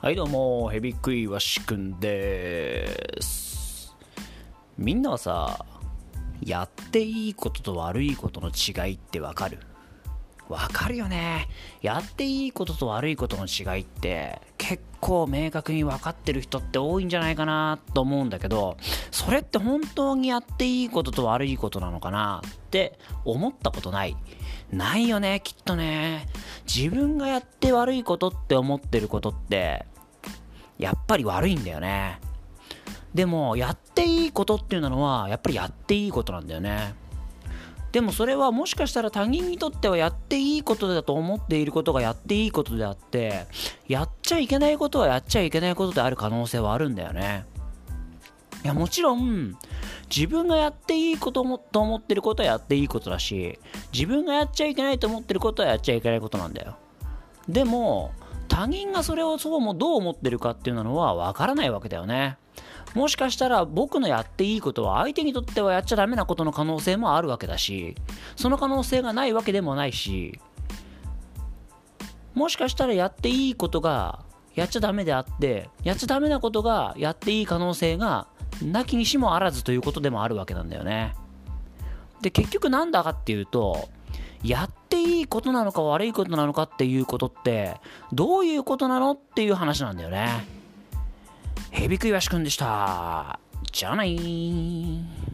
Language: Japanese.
はいどうもヘビクイワシくんです。みんなはさやっていいことと悪いことの違いってわかる？わかるよね。やっていいことと悪いことの違いって結構明確に分かってる人って多いんじゃないかなと思うんだけどそれって本当にやっていいことと悪いことなのかなって思ったことない？ないよねきっとね。自分がやって悪いことって思ってることってやっぱり悪いんだよね。でもやっていいことっていうのはやっぱりやっていいことなんだよね。でもそれはもしかしたら他人にとってはやっていいことだと思っていることがやっていいことであってやっちゃいけないことはやっちゃいけないことである可能性はあるんだよね。いやもちろん自分がやっていいこともと思ってることはやっていいことだし自分がやっちゃいけないと思ってることはやっちゃいけないことなんだよ。でも他人がそれをそうもどう思ってるかっていうのは分からないわけだよね。もしかしたら僕のやっていいことは相手にとってはやっちゃダメなことの可能性もあるわけだしその可能性がないわけでもないしもしかしたらやっていいことがやっちゃダメであってやっちゃダメなことがやっていい可能性がなきにしもあらずということでもあるわけなんだよね。で、結局なんだかっていうと、やっていいことなのか悪いことなのかっていうことって、どういうことなのっていう話なんだよね。ヘビクイワシくんでした。じゃあなー。